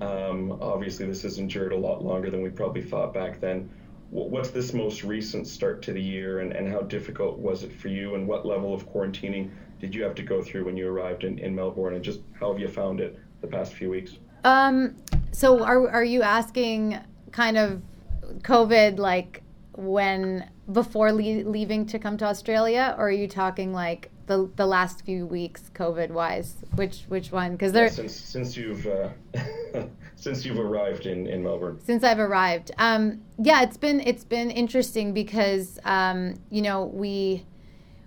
Um, obviously, this has endured a lot longer than we probably thought back then what's this most recent start to the year and, and how difficult was it for you and what level of quarantining did you have to go through when you arrived in, in Melbourne and just how have you found it the past few weeks? Um, so are, are you asking kind of COVID like when before le- leaving to come to Australia or are you talking like the the last few weeks COVID wise? Which which one? Because there yeah, since since you've uh, [LAUGHS] since you've arrived in, in Melbourne? Since I've arrived, um, yeah, it's been it's been interesting because um, you know we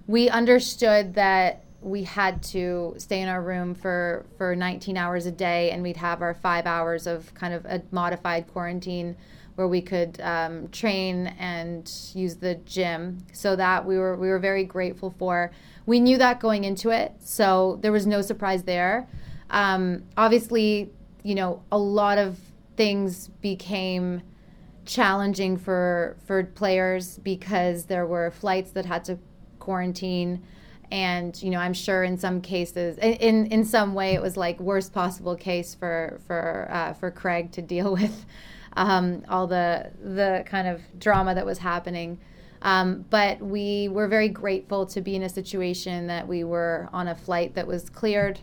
we understood that we had to stay in our room for for 19 hours a day, and we'd have our five hours of kind of a modified quarantine where we could um, train and use the gym. So that we were we were very grateful for. We knew that going into it, so there was no surprise there. Um, obviously, you know, a lot of things became challenging for for players because there were flights that had to quarantine and you know i'm sure in some cases in in some way it was like worst possible case for for uh, for craig to deal [LAUGHS] with um, all the the kind of drama that was happening. Um, but we were very grateful to be in a situation that we were on a flight that was cleared.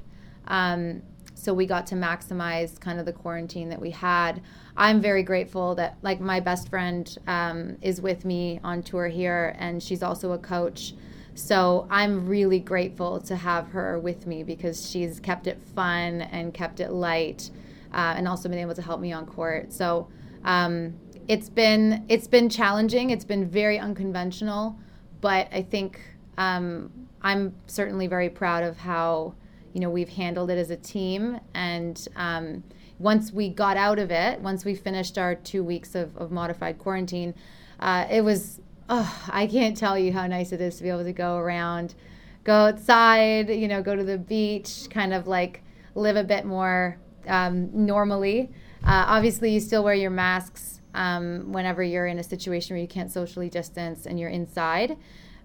Um, so we got to maximize kind of the quarantine that we had. I'm very grateful that like my best friend um, is with me on tour here and she's also a coach. So I'm really grateful to have her with me because she's kept it fun and kept it light, uh, and also been able to help me on court. So um, it's been it's been challenging. It's been very unconventional, but I think um, I'm certainly very proud of how you know we've handled it as a team. And um, once we got out of it, once we finished our two weeks of, of modified quarantine, uh, it was oh, I can't tell you how nice it is to be able to go around, go outside, you know, go to the beach, kind of like live a bit more um, normally. Uh, obviously, you still wear your masks um, whenever you're in a situation where you can't socially distance and you're inside.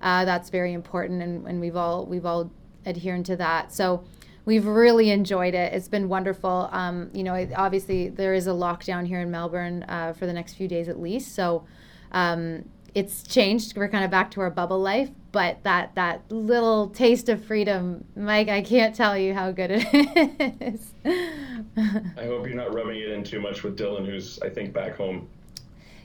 Uh, that's very important, and, and we've all we've all adhered to that. So we've really enjoyed it. It's been wonderful. Um, you know, it, obviously there is a lockdown here in Melbourne uh, for the next few days at least. So um, it's changed. We're kind of back to our bubble life, but that that little taste of freedom, Mike, I can't tell you how good it [LAUGHS] is. I hope you're not rubbing it in too much with Dylan, who's I think back home.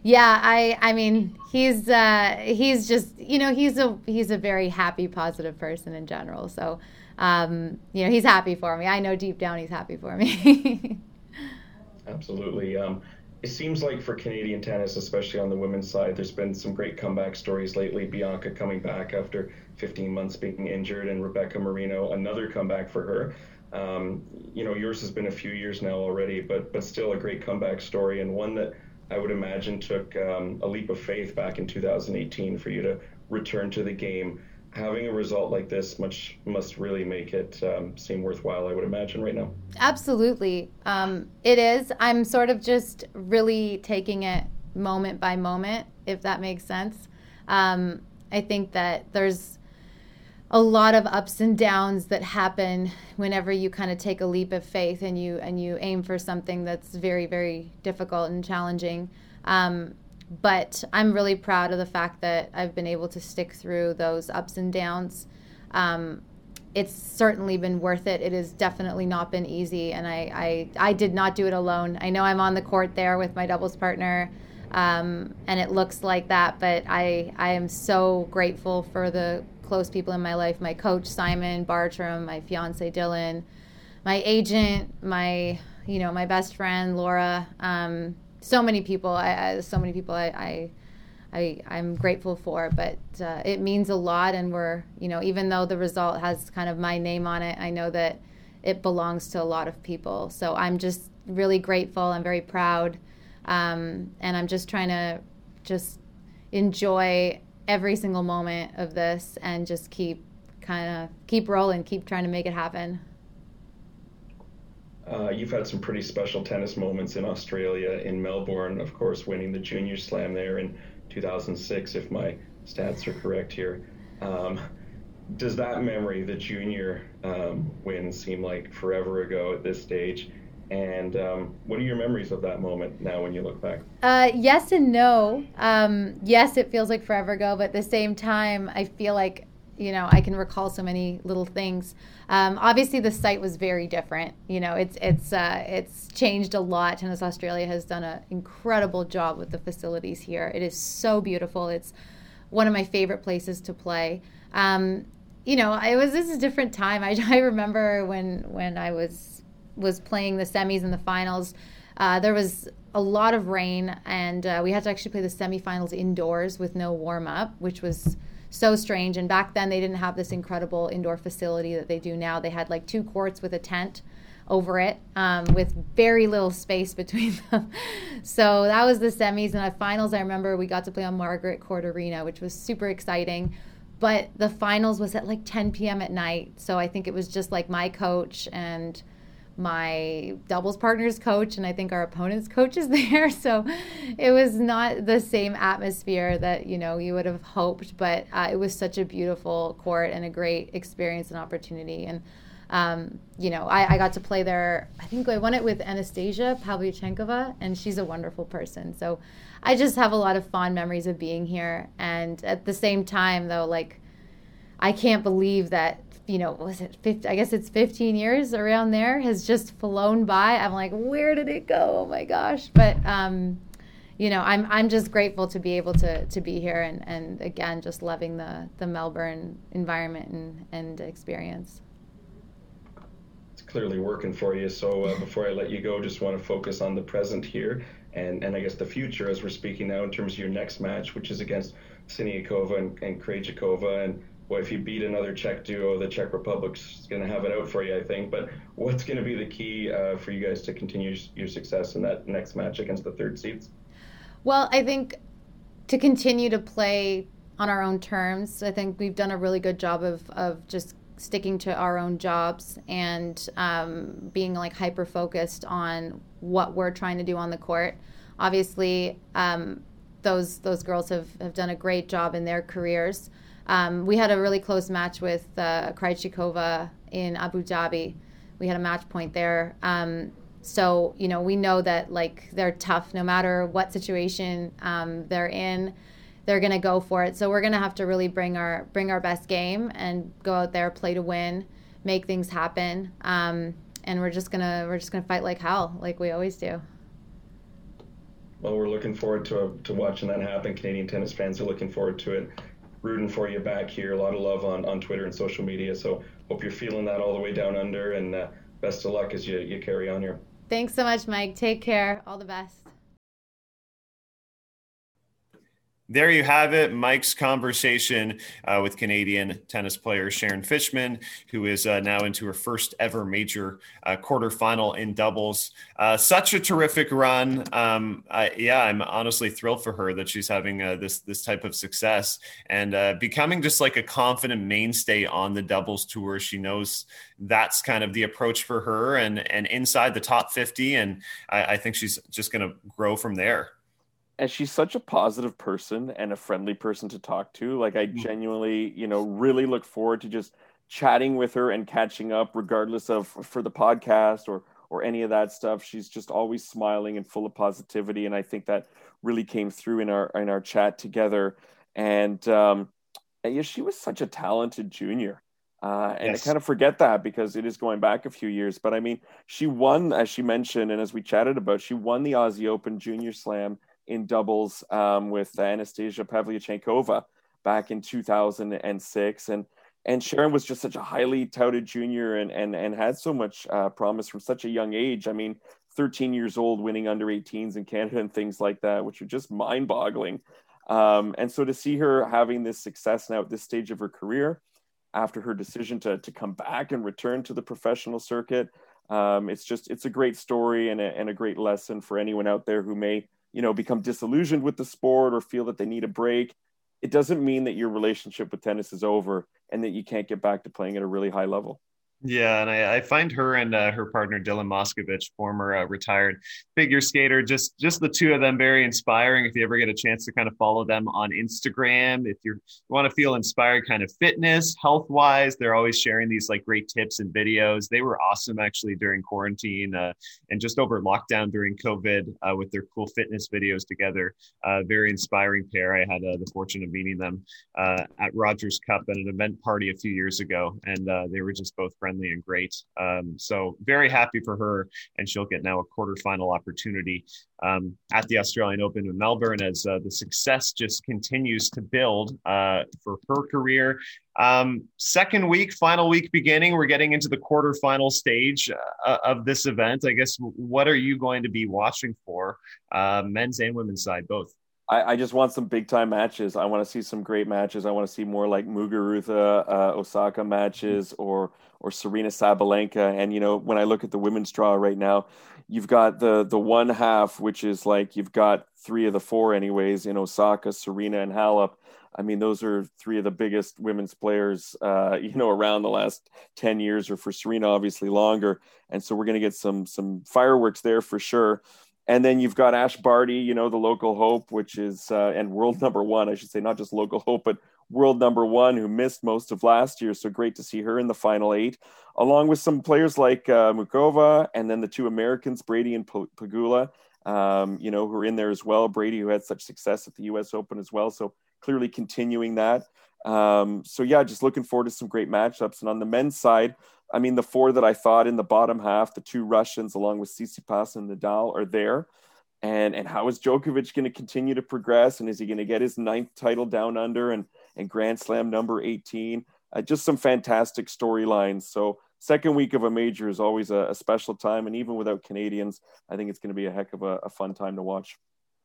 Yeah, I I mean he's uh, he's just you know he's a he's a very happy, positive person in general. So um, you know he's happy for me. I know deep down he's happy for me. [LAUGHS] Absolutely. Um, it seems like for Canadian tennis, especially on the women's side, there's been some great comeback stories lately. Bianca coming back after 15 months being injured, and Rebecca Marino, another comeback for her. Um, you know, yours has been a few years now already, but but still a great comeback story, and one that I would imagine took um, a leap of faith back in 2018 for you to return to the game having a result like this much must really make it um, seem worthwhile. I would imagine right now. Absolutely, um, it is. I'm sort of just really taking it moment by moment, if that makes sense. Um, I think that there's a lot of ups and downs that happen whenever you kind of take a leap of faith and you and you aim for something that's very very difficult and challenging. But I'm really proud of the fact that I've been able to stick through those ups and downs. Um, it's certainly been worth it. It has definitely not been easy, and I, I, I did not do it alone. I know I'm on the court there with my doubles partner, um, and it looks like that, but I, I am so grateful for the close people in my life my coach, Simon Bartram, my fiance, Dylan, my agent, my, you know, my best friend, Laura. Um, so many people. I, I so many people. I, I, I am grateful for, but uh, it means a lot. And we're you know even though the result has kind of my name on it, I know that it belongs to a lot of people. So I'm just really grateful. I'm very proud, um, and I'm just trying to just enjoy every single moment of this and just keep kind of keep rolling, keep trying to make it happen. Uh, you've had some pretty special tennis moments in Australia, in Melbourne, of course, winning the Junior Slam there in 2006, if my stats are correct here. Um, does that memory, the junior um, win, seem like forever ago at this stage? And um, what are your memories of that moment now when you look back? Uh, yes and no. Um, yes, it feels like forever ago, but at the same time, I feel like you know i can recall so many little things. Um, obviously the site was very different. You know it's it's uh, it's changed a lot. Tennis australia has done an incredible job with the facilities here. It is so beautiful. It's one of my favorite places to play. Um, you know it was this is a different time. I, [LAUGHS] I remember when when i was was playing the semis and the finals, uh, there was a lot of rain, and uh, we had to actually play the semifinals indoors with no warm up, which was so strange. And back then, they didn't have this incredible indoor facility that they do now. They had like two courts with a tent over it um, with very little space [LAUGHS] between them. so that was the semis. And the finals, I remember we got to play on Margaret Court Arena, which was super exciting. But the finals was at like 10 p.m. at night. So I think it was just like my coach and my doubles partner's coach and I think our opponent's coach is [LAUGHS] there. So it was not the same atmosphere that, you know, you would have hoped, but uh, it was such a beautiful court and a great experience and opportunity. And, um, you know, I, I, got to play there. I think I won it with Anastasia Pavlyuchenkova, and she's a wonderful person. So I just have a lot of fond memories of being here. And at the same time, though, like, I can't believe that you know, was it 50, I guess it's 15 years around there has just flown by. I'm like, where did it go? Oh my gosh. But, um, you know, I'm, I'm just grateful to be able to, to be here and, and again, just loving the, the Melbourne environment and, and experience. It's clearly working for you. So uh, before I let you go, just want to focus on the present here and, and I guess the future as we're speaking now in terms of your next match, which is against Siniakova and, and Krejcikova. And well, if you beat another Czech duo, the Czech Republic's going to have it out for you, I think. But what's going to be the key uh, for you guys to continue your success in that next match against the third seeds? Well, I think to continue to play on our own terms. I think we've done a really good job of, of just sticking to our own jobs and um, being like hyper focused on what we're trying to do on the court. Obviously, um, those those girls have, have done a great job in their careers. Um, we had a really close match with uh, in Abu Dhabi. We had a match point there. Um, so you know we know that like they're tough. No matter what situation um, they're in they're gonna go for it. So we're gonna have to really bring our bring our best game and go out there play to win make things happen. Um, and we're just gonna we're just gonna fight like hell like we always do. Well we're looking forward to, to watching that happen. Canadian tennis fans are looking forward to it rooting for you back here. A lot of love on, on Twitter and social media. So hope you're feeling that all the way down under. And uh, best of luck as you, you carry on here. Thanks so much, Mike. Take care. All the best. There you have it, Mike's conversation uh, with Canadian tennis player Sharon Fichman, who is uh, now into her first ever major uh, quarterfinal in doubles. Uh, such a terrific run! Um, I, yeah, I'm honestly thrilled for her that she's having uh, this this type of success and uh, becoming just like a confident mainstay on the doubles tour. She knows that's kind of the approach for her, and and inside the top 50, and I, I think she's just going to grow from there and she's such a positive person and a friendly person to talk to. Like I mm. genuinely, you know, really look forward to just chatting with her and catching up, regardless of for the podcast or or any of that stuff. She's just always smiling and full of positivity, and I think that really came through in our in our chat together. And um, and yeah, she was such a talented junior. Uh, and yes. I kind of forget that because it is going back a few years. But I mean, she won, as she mentioned, and as we chatted about, she won the Aussie Open Junior Slam in doubles um, with Anastasia Pavlyuchenkova back in 2006. And and Sharon was just such a highly touted junior and and and had so much uh, promise from such a young age. I mean, 13 years old, winning under 18s in Canada and things like that, which are just mind-boggling. Um, and so to see her having this success now at this stage of her career, after her decision to to come back and return to the professional circuit, um, it's just it's a great story and a, and a great lesson for anyone out there who may you know become disillusioned with the sport or feel that they need a break it doesn't mean that your relationship with tennis is over and that you can't get back to playing at a really high level yeah, and I, I find her and uh, her partner Dylan Moscovitch, former uh, retired figure skater, just just the two of them very inspiring. If you ever get a chance to kind of follow them on Instagram, if you want to feel inspired, kind of fitness, health wise, they're always sharing these like great tips and videos. They were awesome actually during quarantine uh, and just over lockdown during COVID uh, with their cool fitness videos together. Uh, very inspiring pair. I had uh, the fortune of meeting them at Rogers Cup at an event party a few years ago, and they were just both friends and great. Um, so very happy for her, and she'll get now a quarterfinal opportunity um, at the Australian Open in Melbourne as uh, the success just continues to build uh, for her career. Um, second week, final week beginning, we're getting into the quarterfinal stage uh, of this event. I guess what are you going to be watching for, uh, men's and women's side both? I, I, just want some big time matches. I want to see some great matches. I want to see more like Muguruza uh, Osaka matches or or Serena Sabalenka. And you know, when I look at the women's draw right now, you've got the the one half, which is like you've got three of the four anyways in Osaka, Serena, and Halep. I mean, those are three of the biggest women's players, uh, [LAUGHS] you know, around the last ten years, or for Serena, obviously longer. And so we're going to get some some fireworks there for sure. And then you've got Ash Barty, you know, the local hope, which is, uh, and world [LAUGHS] number one, I should say, not just local hope, but world number one, who missed most of last year. So great to see her in the final eight, along with some players like uh, Muchova and then the two Americans, Brady and Pegula, um, you know, who are in there as well. Brady, who had such success at the US Open as well. So clearly continuing that. Um, so yeah, just looking forward to some great matchups. And on the men's side, I mean, the four that I thought in the bottom half, the two Russians along with Tsitsipas and Nadal are there. And, and how is Djokovic going to continue to progress? And is he going to get his ninth title down under and, and Grand Slam number 18? Uh, just some fantastic storylines. So, second week of a major is always a, a, special time. And even without Canadians, I think it's going to be a heck of a, a fun time to watch.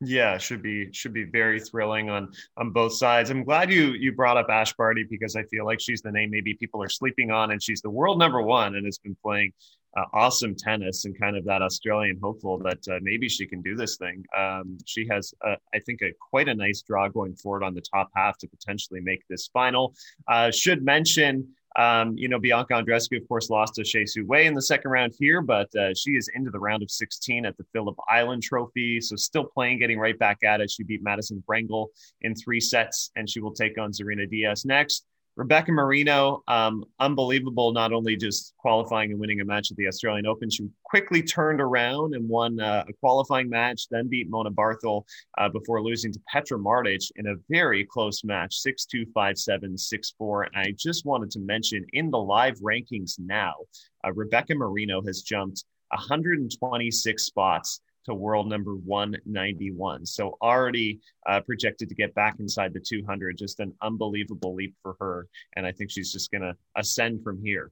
Yeah, should be should be very thrilling on on both sides. I'm glad you you brought up Ash Barty because I feel like she's the name maybe people are sleeping on, and she's the world number one and has been playing uh, awesome tennis and kind of that Australian hopeful that uh, maybe she can do this thing. Um, she has, uh, I think, a quite a nice draw going forward on the top half to potentially make this final. Uh, should mention um, you know, Bianca Andreescu, of course, lost to Hsieh Su Wei in the second round here, but uh, she is into the round of 16 at the Phillip Island Trophy. So still playing, getting right back at it. She beat Madison Brengle in three sets, and she will take on Serena Diaz next. Rebecca Marino, um, unbelievable, not only just qualifying and winning a match at the Australian Open, she quickly turned around and won uh, a qualifying match, then beat Mona Barthel uh, before losing to Petra Martic in a very close match, 6 2, 5 7, 6 4. And I just wanted to mention in the live rankings now, uh, Rebecca Marino has jumped 126 spots to world number 191. So already uh, projected to get back inside the 200. Just an unbelievable leap for her. And I think she's just going to ascend from here.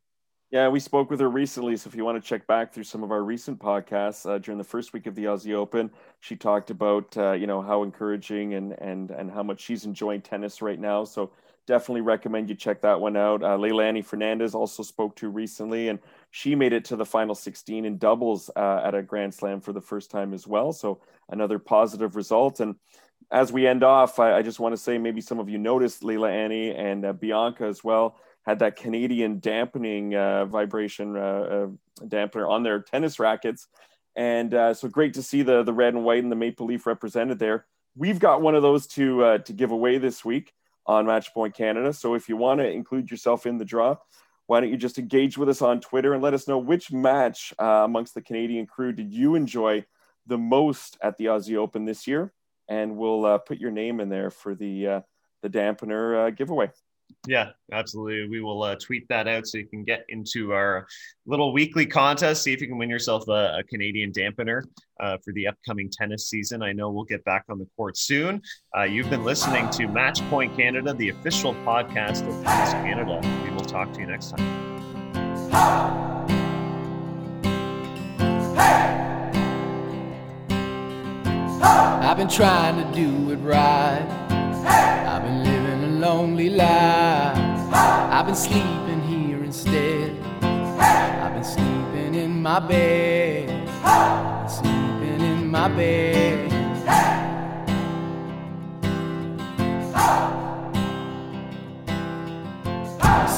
Yeah, we spoke with her recently. So if you want to check back through some of our recent podcasts uh, during the first week of the Aussie Open, she talked about uh, you know how encouraging and and and how much she's enjoying tennis right now. So definitely recommend you check that one out. Uh, Leylah Fernandez also spoke to recently, and she made it to the final 16 in doubles uh, at a Grand Slam for the first time as well. So another positive result. And as we end off, I, I just want to say maybe some of you noticed Leylah Annie and uh, Bianca as well had that Canadian dampening uh, vibration uh, uh, dampener on their tennis rackets. And so great to see the the red and white and the maple leaf represented there. We've got one of those to to give away this week on Matchpoint Canada. So if you want to include yourself in the draw, why don't you just engage with us on Twitter and let us know which match uh, amongst the Canadian crew did you enjoy the most at the Aussie Open this year? And we'll uh, put your name in there for the uh, the dampener uh, giveaway. Yeah, absolutely. We will uh, tweet that out so you can get into our little weekly contest. See if you can win yourself a, a Canadian dampener uh, for the upcoming tennis season. I know we'll get back on the court soon. Uh, you've been listening to Match Point Canada, the official podcast of Tennis Canada. We will talk to you next time. I've been trying to do it right. I've been living lonely life. I've been sleeping here instead. I've been sleeping in my bed. Sleeping in my bed.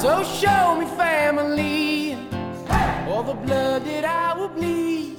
So show me family, all the blood that I will bleed.